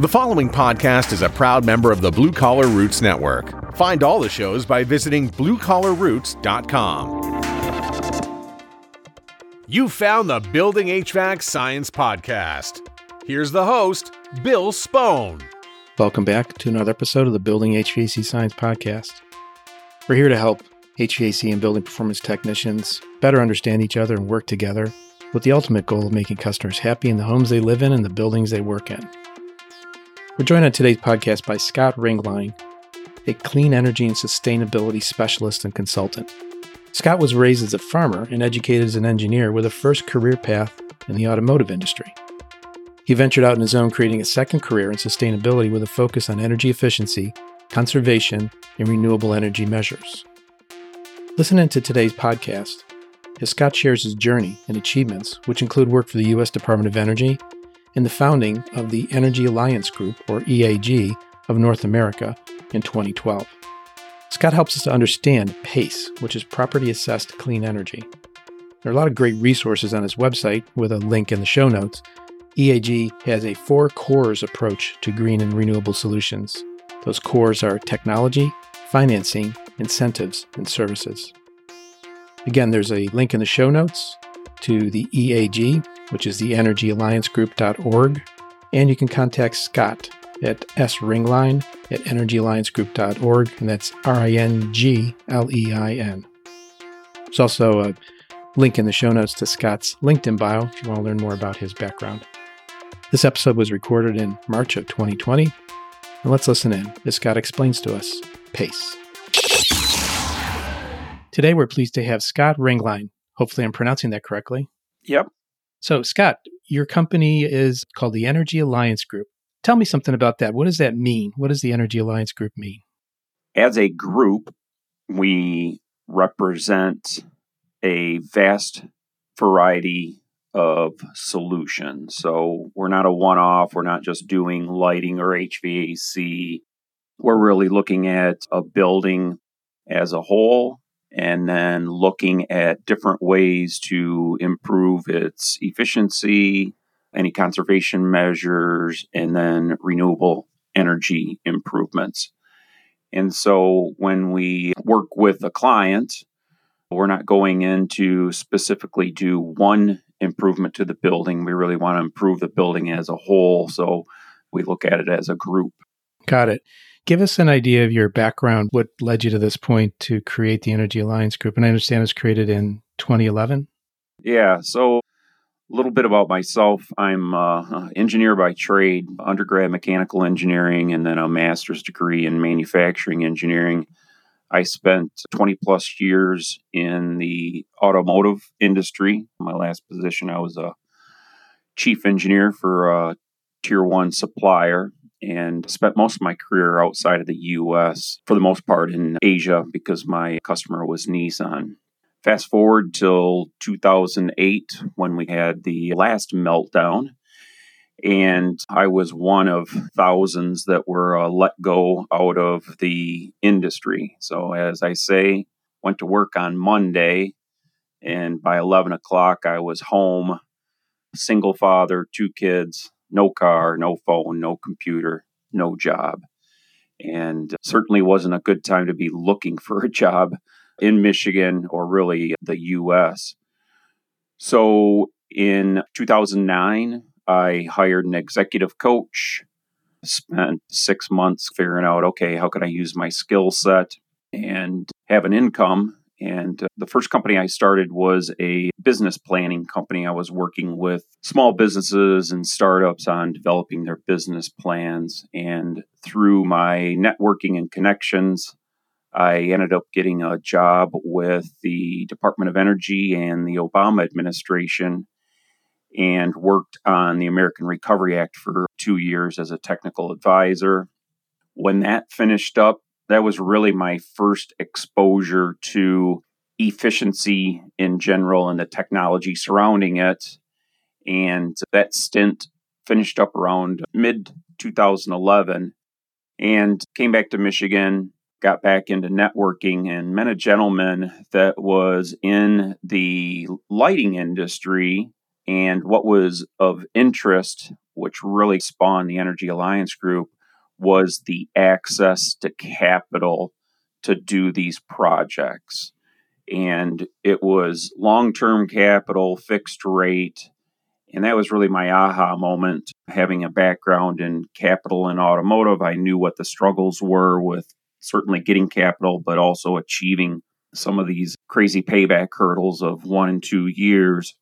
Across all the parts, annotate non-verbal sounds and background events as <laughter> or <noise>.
The following podcast is a proud member of the Blue Collar Roots Network. Find all the shows by visiting bluecollarroots.com. You found the Building HVAC Science Podcast. Here's the host, Bill Spohn. Welcome back to another episode of the Building HVAC Science Podcast. We're here to help HVAC and building performance technicians better understand each other and work together with the ultimate goal of making customers happy in the homes they live in and the buildings they work in. We're joined on today's podcast by Scott Ringlein, a clean energy and sustainability specialist and consultant. Scott was raised as a farmer and educated as an engineer with a first career path in the automotive industry. He ventured out on his own, creating a second career in sustainability with a focus on energy efficiency, conservation, and renewable energy measures. Listen in to today's podcast Scott shares his journey and achievements, which include work for the U.S. Department of Energy and the founding of the Energy Alliance Group, or EAG, of North America in 2012. Scott helps us to understand PACE, which is Property Assessed Clean Energy. There are a lot of great resources on his website with a link in the show notes. EAG has a four cores approach to green and renewable solutions. Those cores are technology, financing, incentives, and services. Again, there's a link in the show notes to the EAG, which is the energyalliancegroup.org, and you can contact Scott at sringlein at energyalliancegroup.org, and that's R I N G L E I N. There's also a link in the show notes to Scott's LinkedIn bio if you want to learn more about his background. This episode was recorded in March of 2020, and let's listen in as Scott explains to us PACE. Today, we're pleased to have Scott Ringlein. Hopefully, I'm pronouncing that correctly. Yep. So, Scott, your company is called the Energy Alliance Group. Tell me something about that. What does that mean? What does the Energy Alliance Group mean? As a group, we represent a vast variety of solutions. So, we're not a one off, we're not just doing lighting or HVAC. We're really looking at a building as a whole and then looking at different ways to improve its efficiency, any conservation measures, and then renewable energy improvements. And so when we work with a client, we're not going in to specifically do one improvement to the building. We really want to improve the building as a whole. So we look at it as a group. Got it. Give us an idea of your background. What led you to this point to create the Energy Alliance Group? And I understand it was created in 2011. Yeah. So, a little bit about myself. I'm an engineer by trade, undergrad mechanical engineering, and then a master's degree in manufacturing engineering. I spent 20 plus years in the automotive industry. My last position, I was a chief engineer for a tier one supplier and spent most of my career outside of the US, for the most part in Asia, because my customer was Nissan. Fast forward till 2008 when we had the last meltdown. And I was one of thousands that were uh, let go out of the industry. So, as I say, went to work on Monday, and by 11 o'clock, I was home, single father, two kids, no car, no phone, no computer, no job. And certainly wasn't a good time to be looking <laughs> for a job in Michigan or really the US. So in 2009, I hired an executive coach, spent six months figuring out okay, how can I use my skill set and have an income and uh, the first company I started was a business planning company. I was working with small businesses and startups on developing their business plans. And through my networking and connections, I ended up getting a job with the Department of Energy and the Obama administration and worked on the American Recovery Act for two years as a technical advisor. When that finished up, that was really my first exposure to efficiency in general and the technology surrounding it. And that stint finished up around mid 2011 and came back to Michigan, got back into networking, and met a gentleman that was in the lighting industry And what was of interest, which really spawned the Energy Alliance Group, was the access to capital to do these projects. And it was long term capital, fixed rate. And that was really my aha moment. Having a background in capital and automotive, I knew what the struggles were with certainly getting capital, but also achieving some of these crazy payback hurdles of one and two years.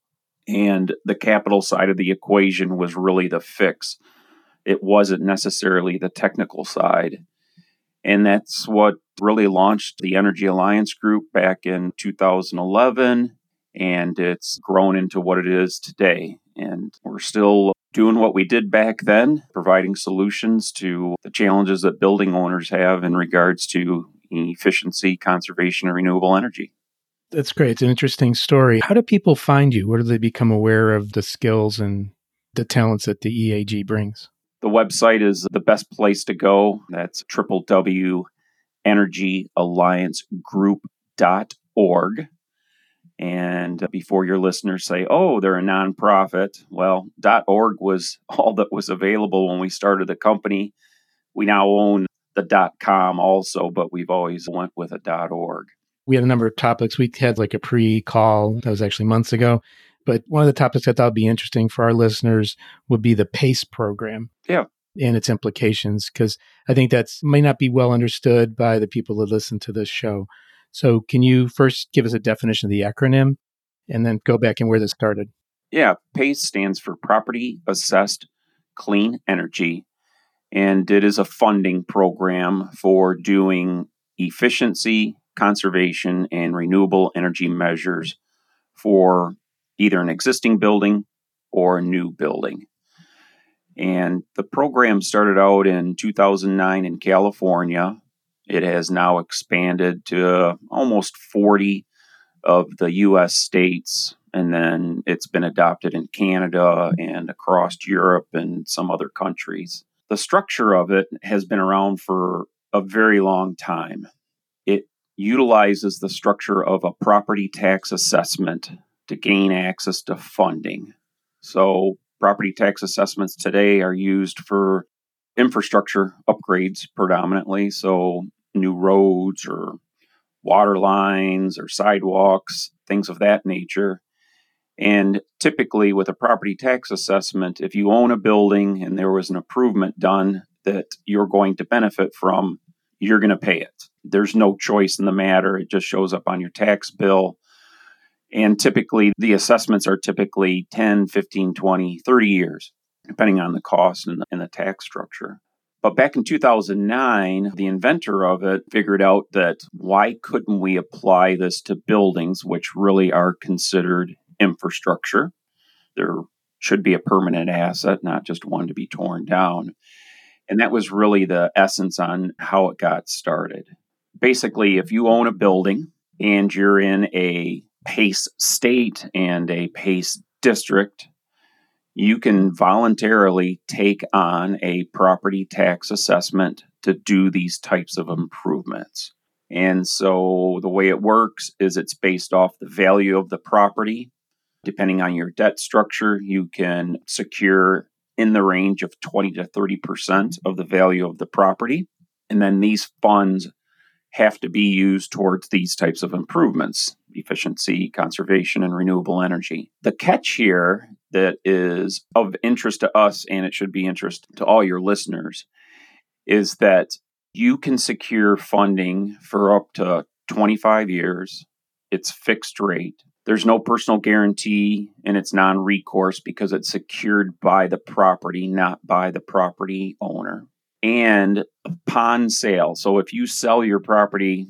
And the capital side of the equation was really the fix. It wasn't necessarily the technical side. And that's what really launched the Energy Alliance Group back in 2011. And it's grown into what it is today. And we're still doing what we did back then, providing solutions to the challenges that building owners have in regards to efficiency, conservation, and renewable energy. That's great. It's an interesting story. How do people find you? Where do they become aware of the skills and the talents that the EAG brings? The website is the best place to go. That's www.energyalliancegroup.org. And before your listeners say, oh, they're a nonprofit, well, .org was <laughs> all that was available when we started the company. We now own the .com also, but we've always went with a .org. We had a number of topics. We had like a pre-call that was actually months ago. But one of the topics I thought would be interesting for our listeners would be the PACE program. Yeah. And its implications, because I think that's may not be well understood by the people that listen to this show. So, can you first give us a definition of the acronym and then go back and where this started? Yeah, PACE stands for Property Assessed Clean Energy and it is a funding program for doing efficiency, conservation, and renewable energy measures for either an existing building or a new building. And the program started out in 2009 in California. It has now expanded to almost 40 of the US states, and then it's been adopted in Canada and across Europe and some other countries the structure of it has been around for a very long time. It utilizes the structure of a property tax assessment to gain access to funding. So, property tax assessments today are used for infrastructure upgrades predominantly. So, new roads or water lines or sidewalks, things of that nature. And typically, with a property tax assessment, if you own a building and there was an improvement done that you're going to benefit from, you're going to pay it. There's no choice in the matter. It just shows up on your tax bill. And typically, the assessments are typically 10, 15, 20, 30 years, depending on the cost and the, and the tax structure. But back in 2009, the inventor of it figured out that why couldn't we apply this to buildings, which really are considered infrastructure. There should be a permanent asset, not just one to be torn down. And that was really the essence on how it got started. Basically, if you own a building and you're in a PACE state and a PACE district, you can voluntarily take on a property tax assessment to do these types of improvements. And so the way it works is it's based off the value of the property Depending on your debt structure, you can secure in the range of 20 to 30% of the value of the property. And then these funds have to be used towards these types of improvements efficiency, conservation, and renewable energy. The catch here that is of interest to us, and it should be interest to all your listeners, is that you can secure funding for up to 25 years. It's fixed rate. There's no personal guarantee and it's non recourse because it's secured by the property, not by the property owner. And upon sale, so if you sell your property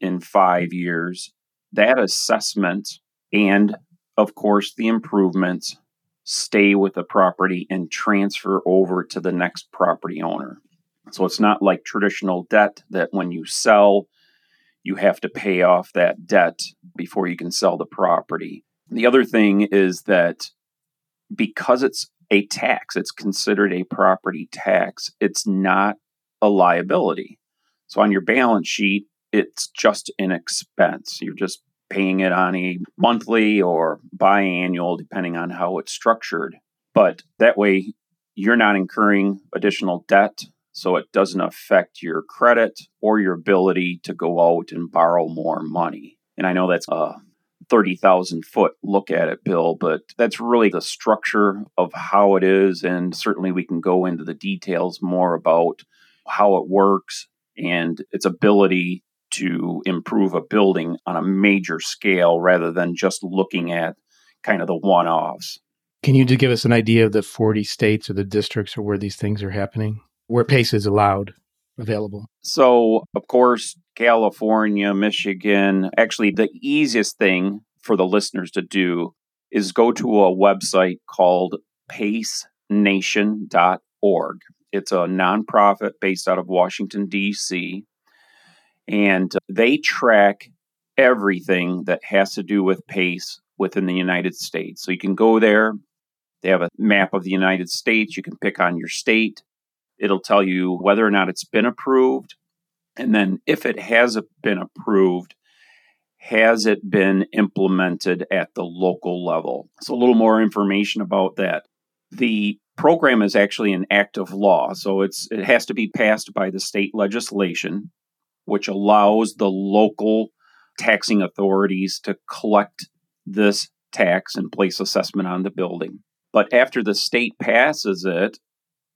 in five years, that assessment and, of course, the improvements stay with the property and transfer over to the next property owner. So it's not like traditional debt that when you sell, you have to pay off that debt before you can sell the property. The other thing is that because it's a tax, it's considered a property tax, it's not a liability. So on your balance sheet, it's just an expense. You're just paying it on a monthly or biannual, depending on how it's structured. But that way, you're not incurring additional debt, so it doesn't affect your credit or your ability to go out and borrow more money. And I know that's a 30,000 foot look at it, Bill, but that's really the structure of how it is. And certainly we can go into the details more about how it works and its ability to improve a building on a major scale rather than just looking at kind of the one offs. Can you give us an idea of the 40 states or the districts or where these things are happening, where PACE is allowed, available? So, of course, California, Michigan, actually, the easiest thing for the listeners to do is go to a website called pacenation.org. It's a nonprofit based out of Washington, D.C., and they track everything that has to do with PACE within the United States. So you can go there, they have a map of the United States. You can pick on your state. It'll tell you whether or not it's been approved. And then, if it has been approved, has it been implemented at the local level? So, a little more information about that. The program is actually an act of law, so it's it has to be passed by the state legislation, which allows the local taxing authorities to collect this tax and place assessment on the building. But after the state passes it,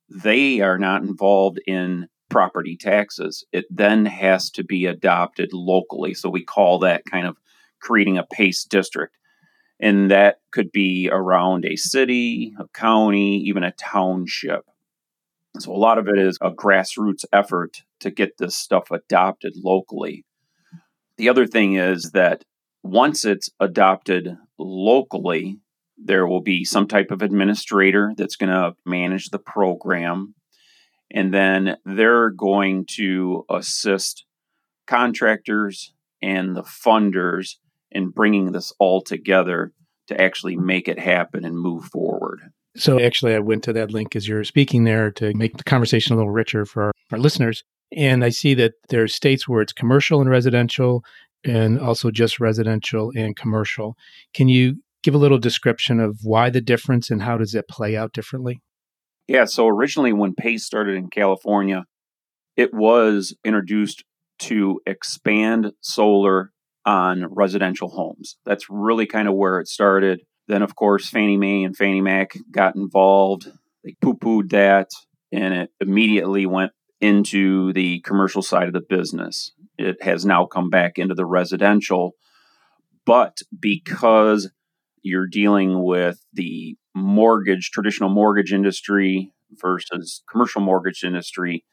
they are not involved in property taxes. It then has to be adopted locally. So we call that kind of creating a PACE district. And that could be around a city, a county, even a township. So a lot of it is a grassroots effort to get this stuff adopted locally. The other thing is that once it's adopted locally, there will be some type of administrator that's going to manage the program. And then they're going to assist contractors and the funders in bringing this all together to actually make it happen and move forward. So, actually, I went to that link as you're speaking there to make the conversation a little richer for our, our listeners. And I see that there are states where it's commercial and residential, and also just residential and commercial. Can you give a little description of why the difference and how does it play out differently? Yeah, so originally when PACE started in California, it was introduced to expand solar on residential homes. That's really kind of where it started. Then, of course, Fannie Mae and Fannie Mac got involved. They poo pooed that, and it immediately went into the commercial side of the business. It has now come back into the residential. But because you're dealing with the mortgage, traditional mortgage industry versus commercial mortgage industry.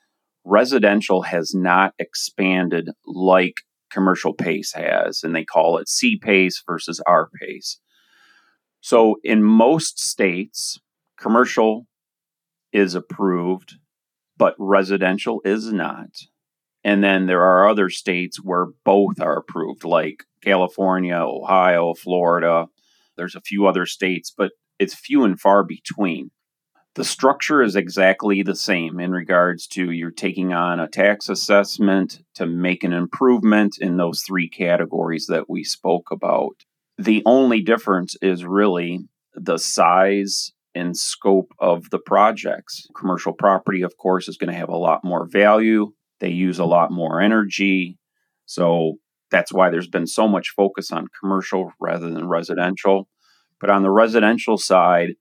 Residential has not expanded like commercial pace has, and they call it C pace versus R pace. So in most states, commercial is approved, but residential is not. And then there are other states where both are approved, like California, Ohio, Florida, there's a few other states, but it's few and far between. The structure is exactly the same in regards to you're taking on a tax assessment to make an improvement in those three categories that we spoke about. The only difference is really the size and scope of the projects. Commercial property, of course, is going to have a lot more value. They use a lot more energy. So that's why there's been so much focus on commercial rather than residential. But on the residential side,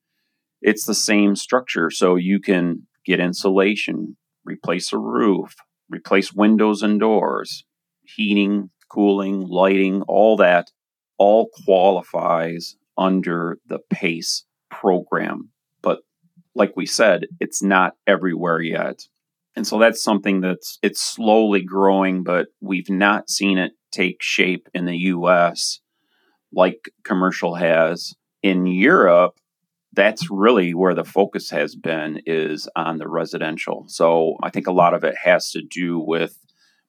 it's the same structure. So you can get insulation, replace a roof, replace windows and doors, heating, cooling, lighting, all that all qualifies under the PACE program. But like we said, it's not everywhere yet. And so that's something that's it's slowly growing, but we've not seen it take shape in the US like commercial has. In Europe, that's really where the focus has been is on the residential. So I think a lot of it has to do with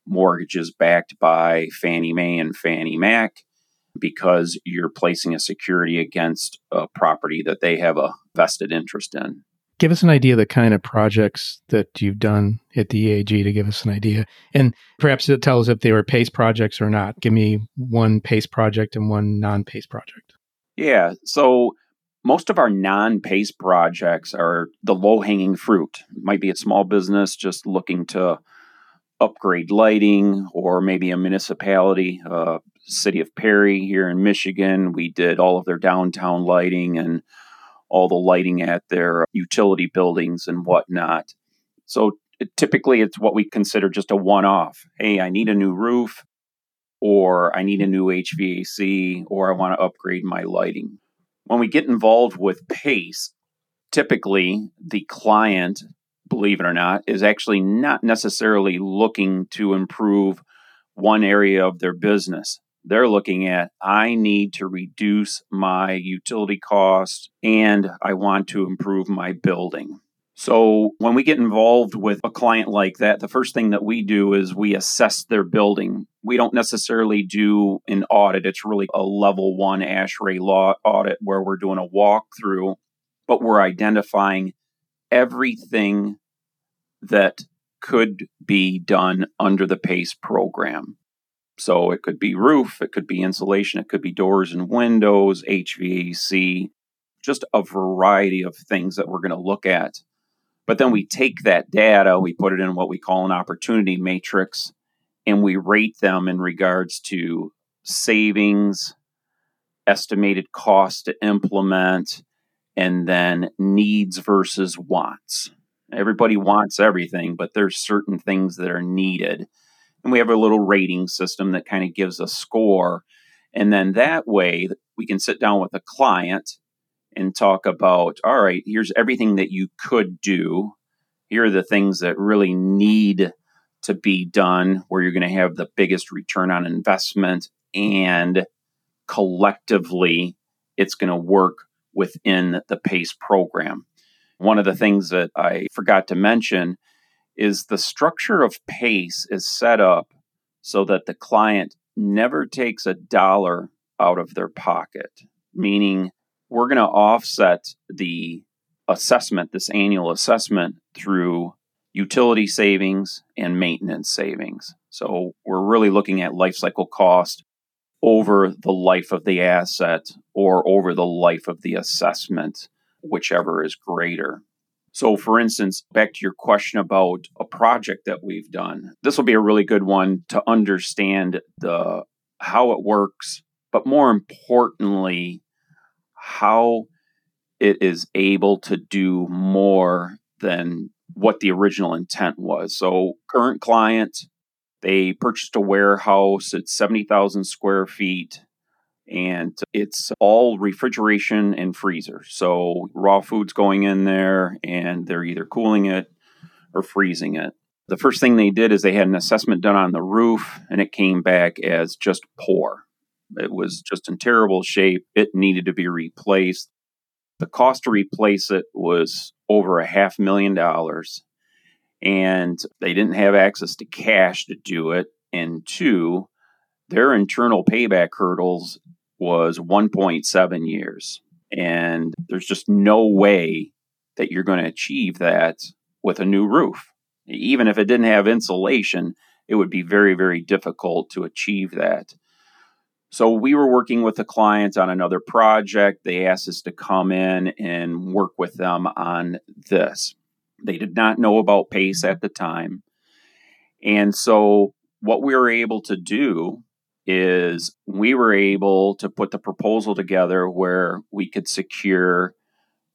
mortgages backed by Fannie Mae and Fannie Mac because you're placing a security against a property that they have a vested interest in. Give us an idea of the kind of projects that you've done at the EAG to give us an idea. And perhaps tell us if they were PACE projects or not. Give me one PACE project and one non PACE project. Yeah. So most of our non PACE projects are the low hanging fruit. It might be a small business just looking to upgrade lighting, or maybe a municipality, uh, city of Perry here in Michigan. We did all of their downtown lighting and all the lighting at their utility buildings and whatnot. So typically, it's what we consider just a one off. Hey, I need a new roof, or I need a new HVAC, or I want to upgrade my lighting. When we get involved with PACE, typically the client, believe it or not, is actually not necessarily looking to improve one area of their business they're looking at I need to reduce my utility costs and I want to improve my building. So, when we get involved with a client like that, the first thing that we do is we assess their building. We don't necessarily do an audit, it's really a level one ASHRAE law audit where we're doing a walkthrough, but we're identifying everything that could be done under the PACE program. So it could be roof, it could be insulation, it could be doors and windows, HVAC, just a variety of things that we're going to look at. But then we take that data, we put it in what we call an opportunity matrix, and we rate them in regards to savings, estimated cost to implement, and then needs versus wants. Everybody wants everything, but there's certain things that are needed and we have a little rating system that kind of gives a score. And then that way we can sit down with a client and talk about all right, here's everything that you could do. Here are the things that really need to be done where you're going to have the biggest return on investment and collectively it's going to work within the PACE program. One of the things that I forgot to mention is the structure of PACE is set up so that the client never takes a dollar out of their pocket, meaning we're going to offset the assessment, this annual assessment, through utility savings and maintenance savings. So we're really looking at life cycle cost over the life of the asset or over the life of the assessment, whichever is greater. So, for instance, back to your question about a project that we've done, this will be a really good one to understand the how it works, but more importantly, how it is able to do more than what the original intent was. So, current client, they purchased a warehouse, it's 70,000 square feet and it's all refrigeration and freezer. So raw food's going in there and they're either cooling it or freezing it. The first thing they did is they had an assessment done on the roof and it came back as just poor. It was just in terrible shape. It needed to be replaced. The cost to replace it was over a half million dollars. And they didn't have access to cash to do it. And two, their internal payback hurdles was 1.7 years. And there's just no way that you're going to achieve that with a new roof. Even if it didn't have insulation, it would be very, very difficult to achieve that. So we were working with the clients on another project. They asked us to come in and work with them on this. They did not know about PACE at the time. And so what we were able to do is we were able to put the proposal together where we could secure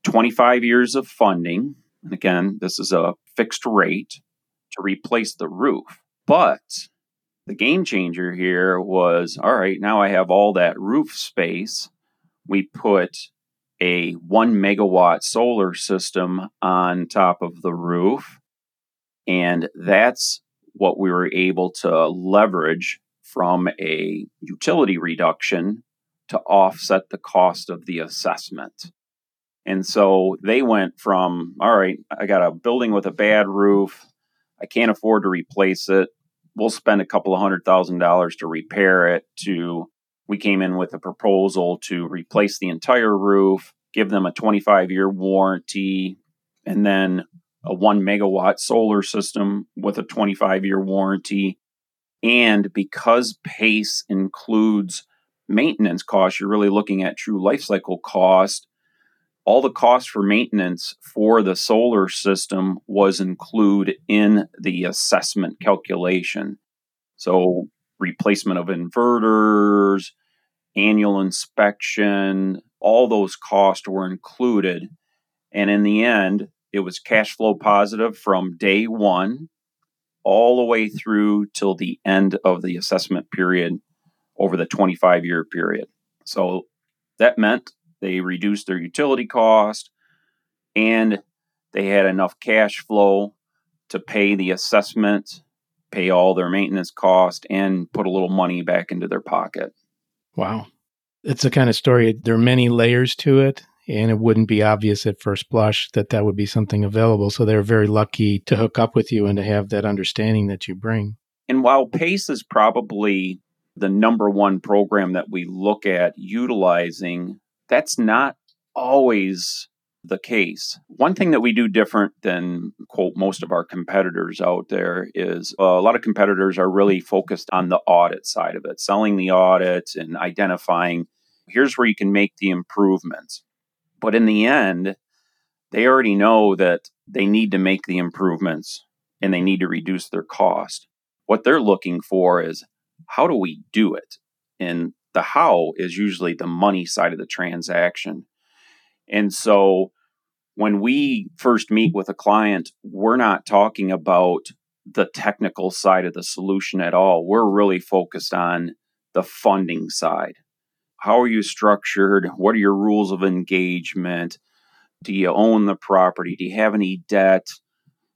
25 years of funding. And again, this is a fixed rate to replace the roof. But the game changer here was all right, now I have all that roof space. We put a one megawatt solar system on top of the roof. And that's what we were able to leverage from a utility reduction to offset the cost of the assessment. And so they went from, all right, I got a building with a bad roof. I can't afford to replace it. We'll spend a couple of hundred thousand dollars to repair it, to we came in with a proposal to replace the entire roof, give them a 25 year warranty, and then a one megawatt solar system with a 25 year warranty. And because PACE includes maintenance costs, you're really looking at true life cycle cost. All the cost for maintenance for the solar system was included in the assessment calculation. So, replacement of inverters, annual inspection, all those costs were included. And in the end, it was cash flow positive from day one all the way through till the end of the assessment period over the 25 year period. So that meant they reduced their utility cost and they had enough cash flow to pay the assessment, pay all their maintenance cost, and put a little money back into their pocket. Wow. It's a kind of story, there are many layers to it, and it wouldn't be obvious at first blush that that would be something available. So they're very lucky to hook up with you and to have that understanding that you bring. And while PACE is probably the number one program that we look at utilizing, that's not always the case. One thing that we do different than, quote, most of our competitors out there is uh, a lot of competitors are really focused on the audit side of it, selling the audit and identifying here's where you can make the improvements. But in the end, they already know that they need to make the improvements and they need to reduce their cost. What they're looking for is how do we do it? And the how is usually the money side of the transaction. And so when we first meet with a client, we're not talking about the technical side of the solution at all. We're really focused on the funding side. How are you structured? What are your rules of engagement? Do you own the property? Do you have any debt?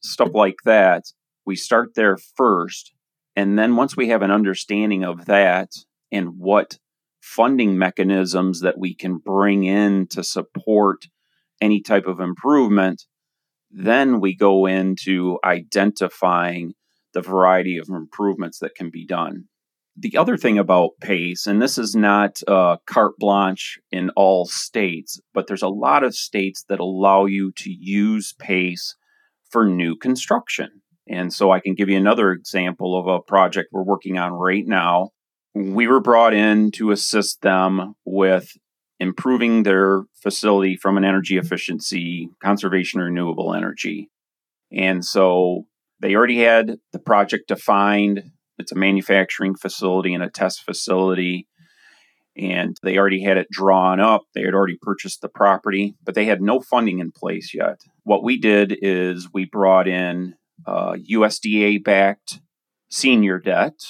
Stuff like that. We start there first. And then once we have an understanding of that and what funding mechanisms that we can bring in to support any type of improvement, then we go into identifying the variety of improvements that can be done the other thing about PACE, and this is not uh, carte blanche in all states, but there's a lot of states that allow you to use PACE for new construction. And so I can give you another example of a project we're working on right now. We were brought in to assist them with improving their facility from an energy efficiency, conservation, renewable energy. And so they already had the project defined it's a manufacturing facility and a test facility. And they already had it drawn up. They had already purchased the property, but they had no funding in place yet. What we did is we brought in uh, USDA backed senior debt.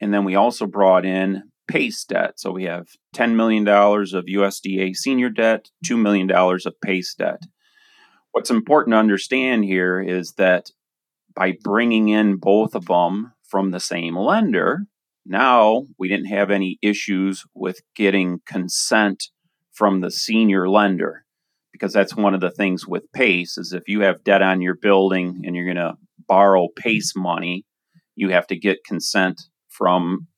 And then we also brought in PACE debt. So we have $10 million of USDA senior debt, $2 million of PACE debt. What's important to understand here is that by bringing in both of them from the same lender. Now we didn't have any issues with getting consent from the senior lender because that's one of the things with PACE is if you have debt on your building and you're going to borrow PACE money, you have to get consent from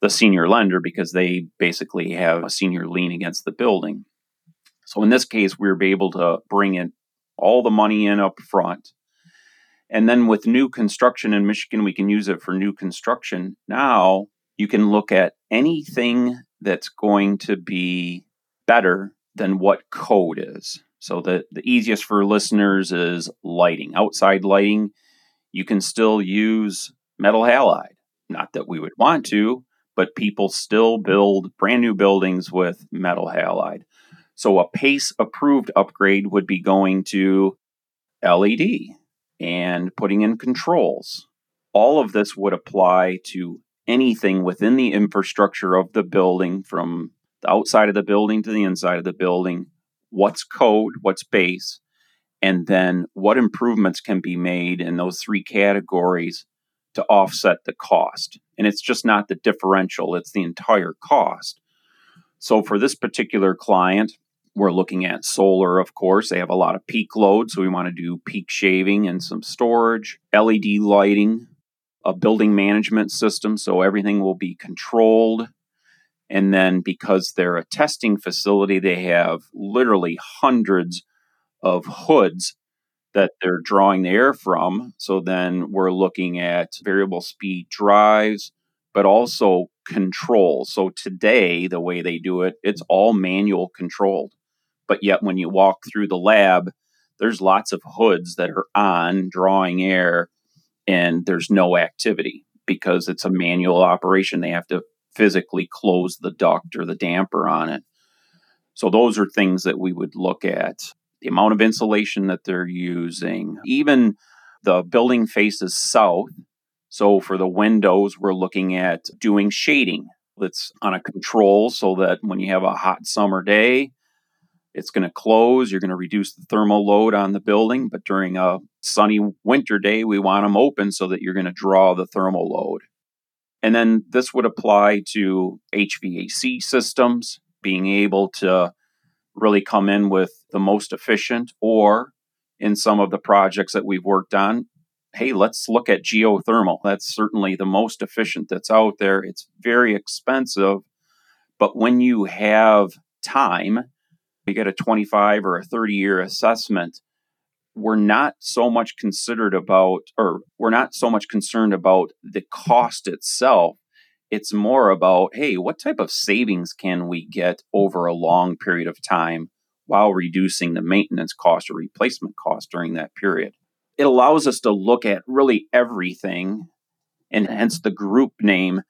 the senior lender because they basically have a senior lien against the building. So in this case, we were able to bring in all the money in up front and then with new construction in Michigan, we can use it for new construction. Now you can look at anything that's going to be better than what code is. So the, the easiest for listeners is lighting. Outside lighting, you can still use metal halide. Not that we would want to, but people still build brand new buildings with metal halide. So a PACE approved upgrade would be going to LED and putting in controls. All of this would apply to anything within the infrastructure of the building from the outside of the building to the inside of the building. What's code, what's base, and then what improvements can be made in those three categories to offset the cost. And it's just not the differential, it's the entire cost. So for this particular client, we're looking at solar, of course. They have a lot of peak load, so we want to do peak shaving and some storage, LED lighting, a building management system, so everything will be controlled. And then because they're a testing facility, they have literally hundreds of hoods that they're drawing the air from. So then we're looking at variable speed drives, but also control. So today, the way they do it, it's all manual controlled. But yet, when you walk through the lab, there's lots of hoods that are on drawing air and there's no activity because it's a manual operation. They have to physically close the duct or the damper on it. So, those are things that we would look at the amount of insulation that they're using, even the building faces south. So for the windows, we're looking at doing shading that's on a control so that when you have a hot summer day, it's going to close. You're going to reduce the thermal load on the building. But during a sunny winter day, we want them open so that you're going to draw the thermal load. And then this would apply to HVAC systems, being able to really come in with the most efficient, or in some of the projects that we've worked on, hey, let's look at geothermal. That's certainly the most efficient that's out there. It's very expensive, but when you have time, you get a 25 or a 30 year assessment. We're not so much considered about, or we're not so much concerned about the cost itself it's more about, hey, what type of savings can we get over a long period of time while reducing the maintenance cost or replacement cost during that period? It allows us to look at really everything, and hence the group name.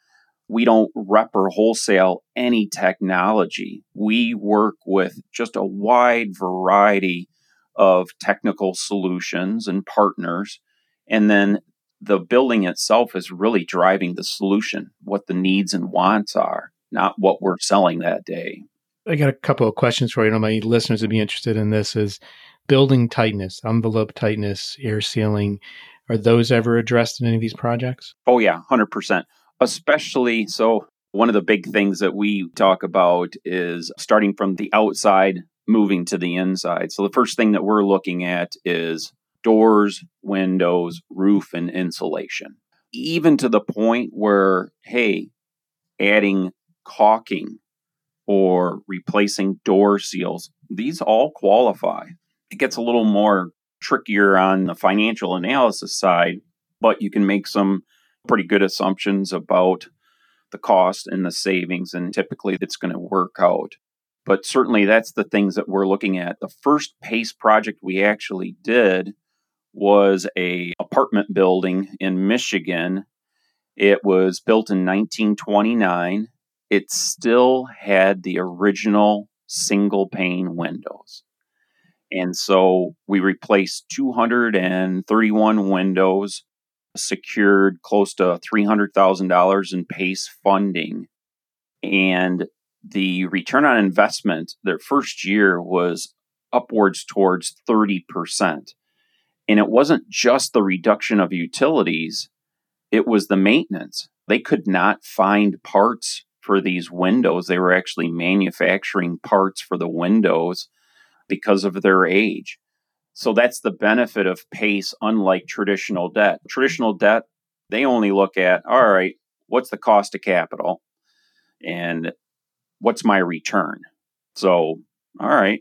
We don't rep or wholesale any technology. We work with just a wide variety of technical solutions and partners. And then the building itself is really driving the solution, what the needs and wants are, not what we're selling that day. I got a couple of questions for you. I know my listeners would be interested in this is building tightness, envelope tightness, air sealing. Are those ever addressed in any of these projects? Oh yeah, 100%. Especially so one of the big things that we talk about is starting from the outside moving to the inside. So the first thing that we're looking at is doors, windows, roof, and insulation. Even to the point where, hey, adding caulking or replacing door seals, these all qualify. It gets a little more trickier on the financial analysis side, but you can make some pretty good assumptions about the cost and the savings, and typically it's going to work out. But certainly that's the things that we're looking at. The first PACE project we actually did was a apartment building in Michigan. It was built in 1929. It still had the original single pane windows. And so we replaced 231 windows, secured close to $300,000 in PACE funding. And the return on investment, their first year was upwards towards 30%. And it wasn't just the reduction of utilities, it was the maintenance. They could not find parts for these windows. They were actually manufacturing parts for the windows because of their age. So that's the benefit of PACE, unlike traditional debt. Traditional debt, they only look at, all right, what's the cost of capital and what's my return? So, all right,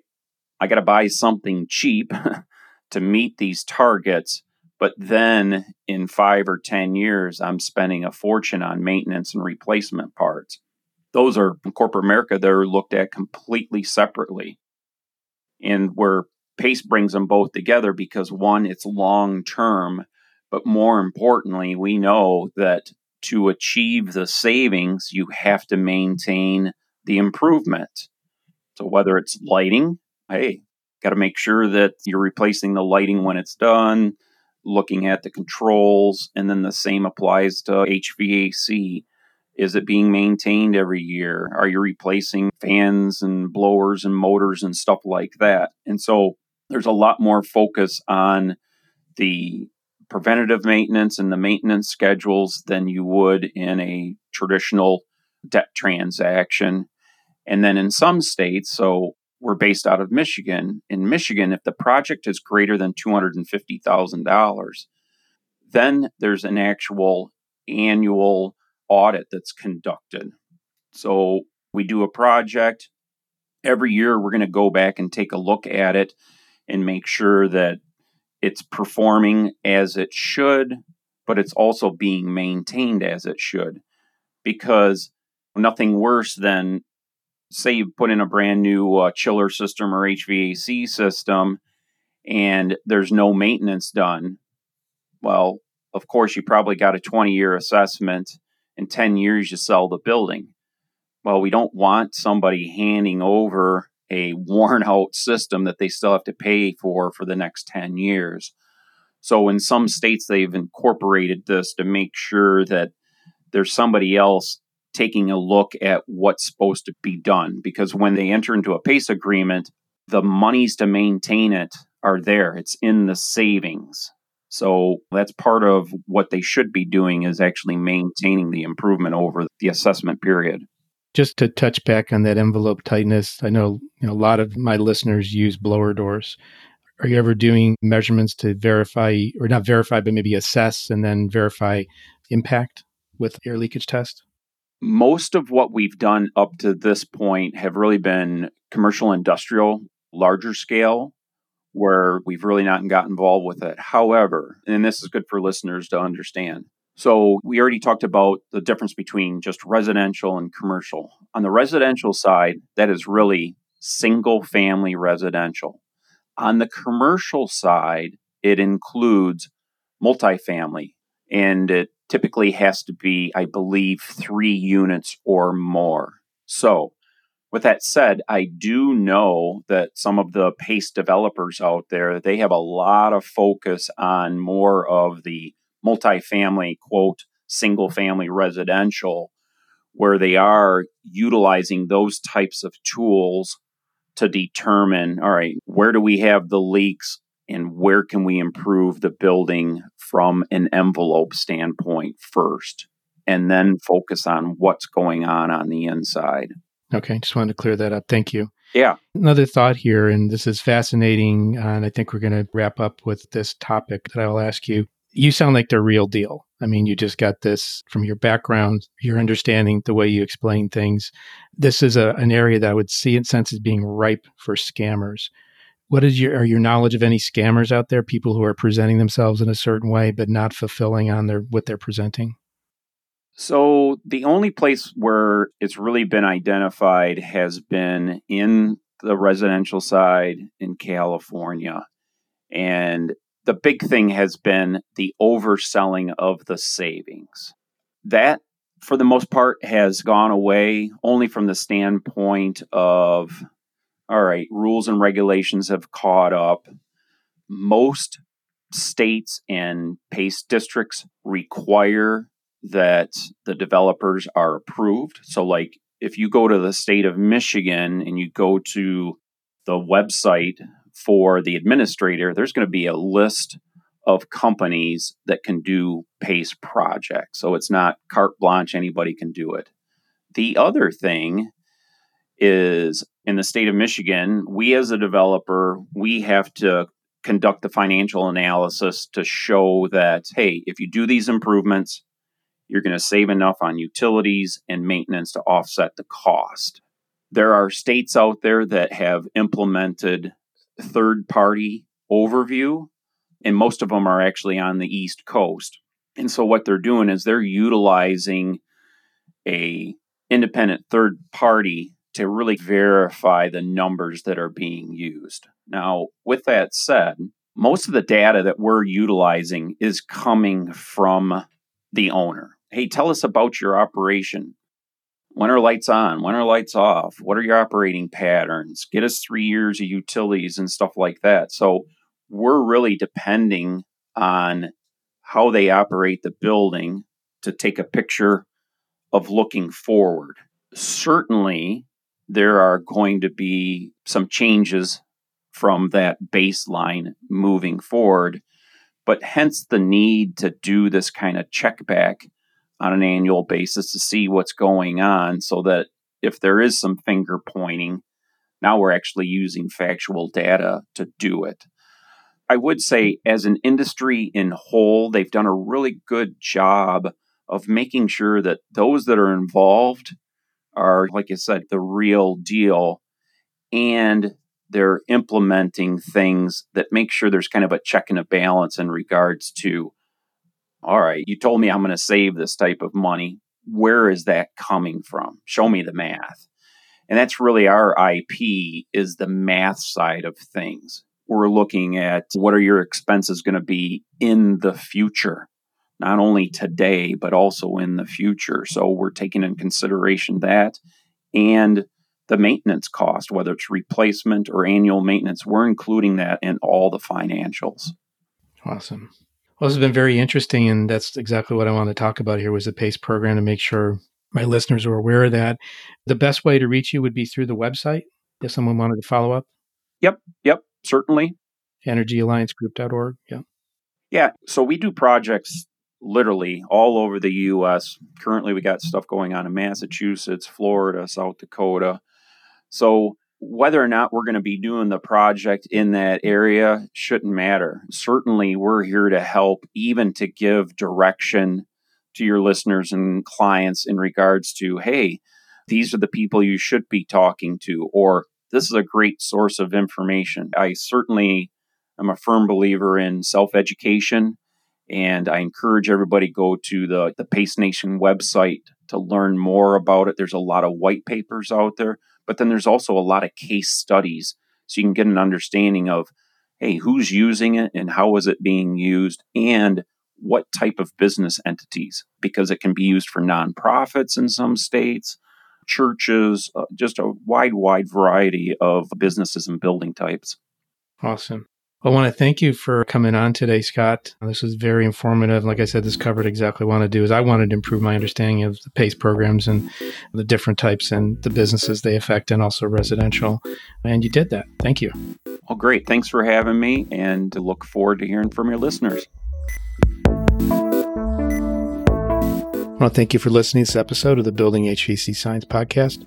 I got to buy something cheap <laughs> to meet these targets. But then in five or 10 years, I'm spending a fortune on maintenance and replacement parts. Those are in corporate America, they're looked at completely separately. And where PACE brings them both together because one, it's long term, but more importantly, we know that to achieve the savings, you have to maintain the improvement. So whether it's lighting, hey, Got to make sure that you're replacing the lighting when it's done, looking at the controls, and then the same applies to HVAC. Is it being maintained every year? Are you replacing fans and blowers and motors and stuff like that? And so there's a lot more focus on the preventative maintenance and the maintenance schedules than you would in a traditional debt transaction. And then in some states, so we're based out of Michigan. In Michigan, if the project is greater than $250,000, then there's an actual annual audit that's conducted. So we do a project. Every year, we're going to go back and take a look at it and make sure that it's performing as it should, but it's also being maintained as it should. Because nothing worse than, say, you put in a brand new uh, chiller system or HVAC system and there's no maintenance done. Well, of course, you probably got a 20 year assessment. In 10 years, you sell the building. Well, we don't want somebody handing over a worn out system that they still have to pay for for the next 10 years. So, in some states, they've incorporated this to make sure that there's somebody else taking a look at what's supposed to be done. Because when they enter into a PACE agreement, the monies to maintain it are there, it's in the savings. So that's part of what they should be doing is actually maintaining the improvement over the assessment period. Just to touch back on that envelope tightness, I know, you know a lot of my listeners use blower doors. Are you ever doing measurements to verify or not verify but maybe assess and then verify impact with air leakage test? Most of what we've done up to this point have really been commercial industrial, larger scale where we've really not got involved with it. However, and this is good for listeners to understand. So, we already talked about the difference between just residential and commercial. On the residential side, that is really single family residential. On the commercial side, it includes multifamily, and it typically has to be, I believe, three units or more. So, with that said, I do know that some of the PACE developers out there, they have a lot of focus on more of the multifamily, quote, single family residential, where they are utilizing those types of tools to determine, all right, where do we have the leaks and where can we improve the building from an envelope standpoint first, and then focus on what's going on on the inside. Okay, just wanted to clear that up. Thank you. Yeah. Another thought here, and this is fascinating, and I think we're going to wrap up with this topic that I will ask you. You sound like the real deal. I mean, you just got this from your background, your understanding, the way you explain things. This is a, an area that I would see and sense as being ripe for scammers. What is your, are your knowledge of any scammers out there? People who are presenting themselves in a certain way, but not fulfilling on their what they're presenting. So the only place where it's really been identified has been in the residential side in California. And the big thing has been the overselling of the savings. That, for the most part, has gone away only from the standpoint of all right, rules and regulations have caught up. Most states and PACE districts require that the developers are approved. So, like if you go to the state of Michigan and you go to the website for the administrator, there's going to be a list of companies that can do PACE projects. So it's not carte blanche, anybody can do it. The other thing is in the state of Michigan, we as a developer, we have to conduct the financial analysis to show that, hey, if you do these improvements, you're going to save enough on utilities and maintenance to offset the cost. There are states out there that have implemented third party overview, and most of them are actually on the East Coast. And so what they're doing is they're utilizing a independent third party to really verify the numbers that are being used. Now, with that said, most of the data that we're utilizing is coming from the owner hey, tell us about your operation. When are lights on? When are lights off? What are your operating patterns? Get us three years of utilities and stuff like that. So we're really depending on how they operate the building to take a picture of looking forward. Certainly, there are going to be some changes from that baseline moving forward, but hence the need to do this kind of check back on an annual basis to see what's going on so that if there is some finger pointing, now we're actually using factual data to do it. I would say, as an industry in whole, they've done a really good job of making sure that those that are involved are, like I said, the real deal. And they're implementing things that make sure there's kind of a check and a balance in regards to all right, you told me I'm going to save this type of money. Where is that coming from? Show me the math. And that's really our IP is the math side of things. We're looking at what are your expenses going to be in the future, not only today, but also in the future. So we're taking in consideration that and the maintenance cost, whether it's replacement or annual maintenance, we're including that in all the financials. Awesome. Well, this has been very interesting, and that's exactly what I want to talk about here was the PACE program to make sure my listeners are aware of that. The best way to reach you would be through the website if someone wanted to follow up. Yep, yep, certainly. EnergyAllianceGroup.org. Yeah. Yeah. So we do projects literally all over the U.S. Currently, we got stuff going on in Massachusetts, Florida, South Dakota. So whether or not we're going to be doing the project in that area shouldn't matter. Certainly, we're here to help, even to give direction to your listeners and clients in regards to, hey, these are the people you should be talking to, or this is a great source of information. I certainly am a firm believer in self education, and I encourage everybody go to the, the PACENation website to learn more about it. There's a lot of white papers out there, but then there's also a lot of case studies. So you can get an understanding of, hey, who's using it and how is it being used and what type of business entities, because it can be used for nonprofits in some states, churches, uh, just a wide, wide variety of businesses and building types. Awesome. I want to thank you for coming on today, Scott. This was very informative. Like I said, this covered exactly what I want to do is I wanted to improve my understanding of the PACE programs and the different types and the businesses they affect and also residential. And you did that. Thank you. Well, great. Thanks for having me and look forward to hearing from your listeners. I want to thank you for listening to this episode of the Building HVAC Science podcast,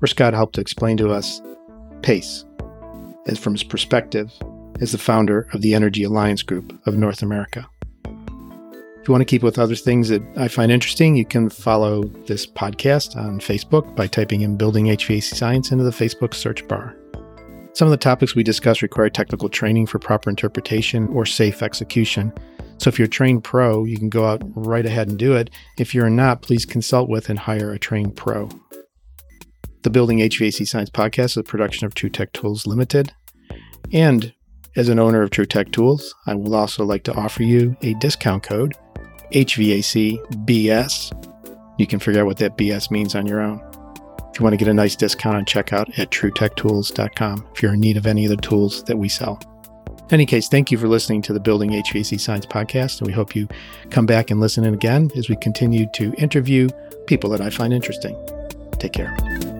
where Scott helped to explain to us PACE as from his perspective is the founder of the Energy Alliance Group of North America. If you want to keep with other things that I find interesting, you can follow this podcast on Facebook by typing in Building HVAC Science into the Facebook search bar. Some of the topics we discuss require technical training for proper interpretation or safe execution. So if you're a trained pro, you can go out right ahead and do it. If you're not, please consult with and hire a trained pro. The Building HVAC Science podcast is a production of TruTech Tools Limited. And as an owner of TruTech Tools, I would also like to offer you a discount code, HVACBS. You can figure out what that BS means on your own. If you want to get a nice discount on checkout at trutechtools.com if you're in need of any of the tools that we sell. In any case, thank you for listening to the Building HVAC Science podcast, and we hope you come back and listen in again as we continue to interview people that I find interesting. Take care.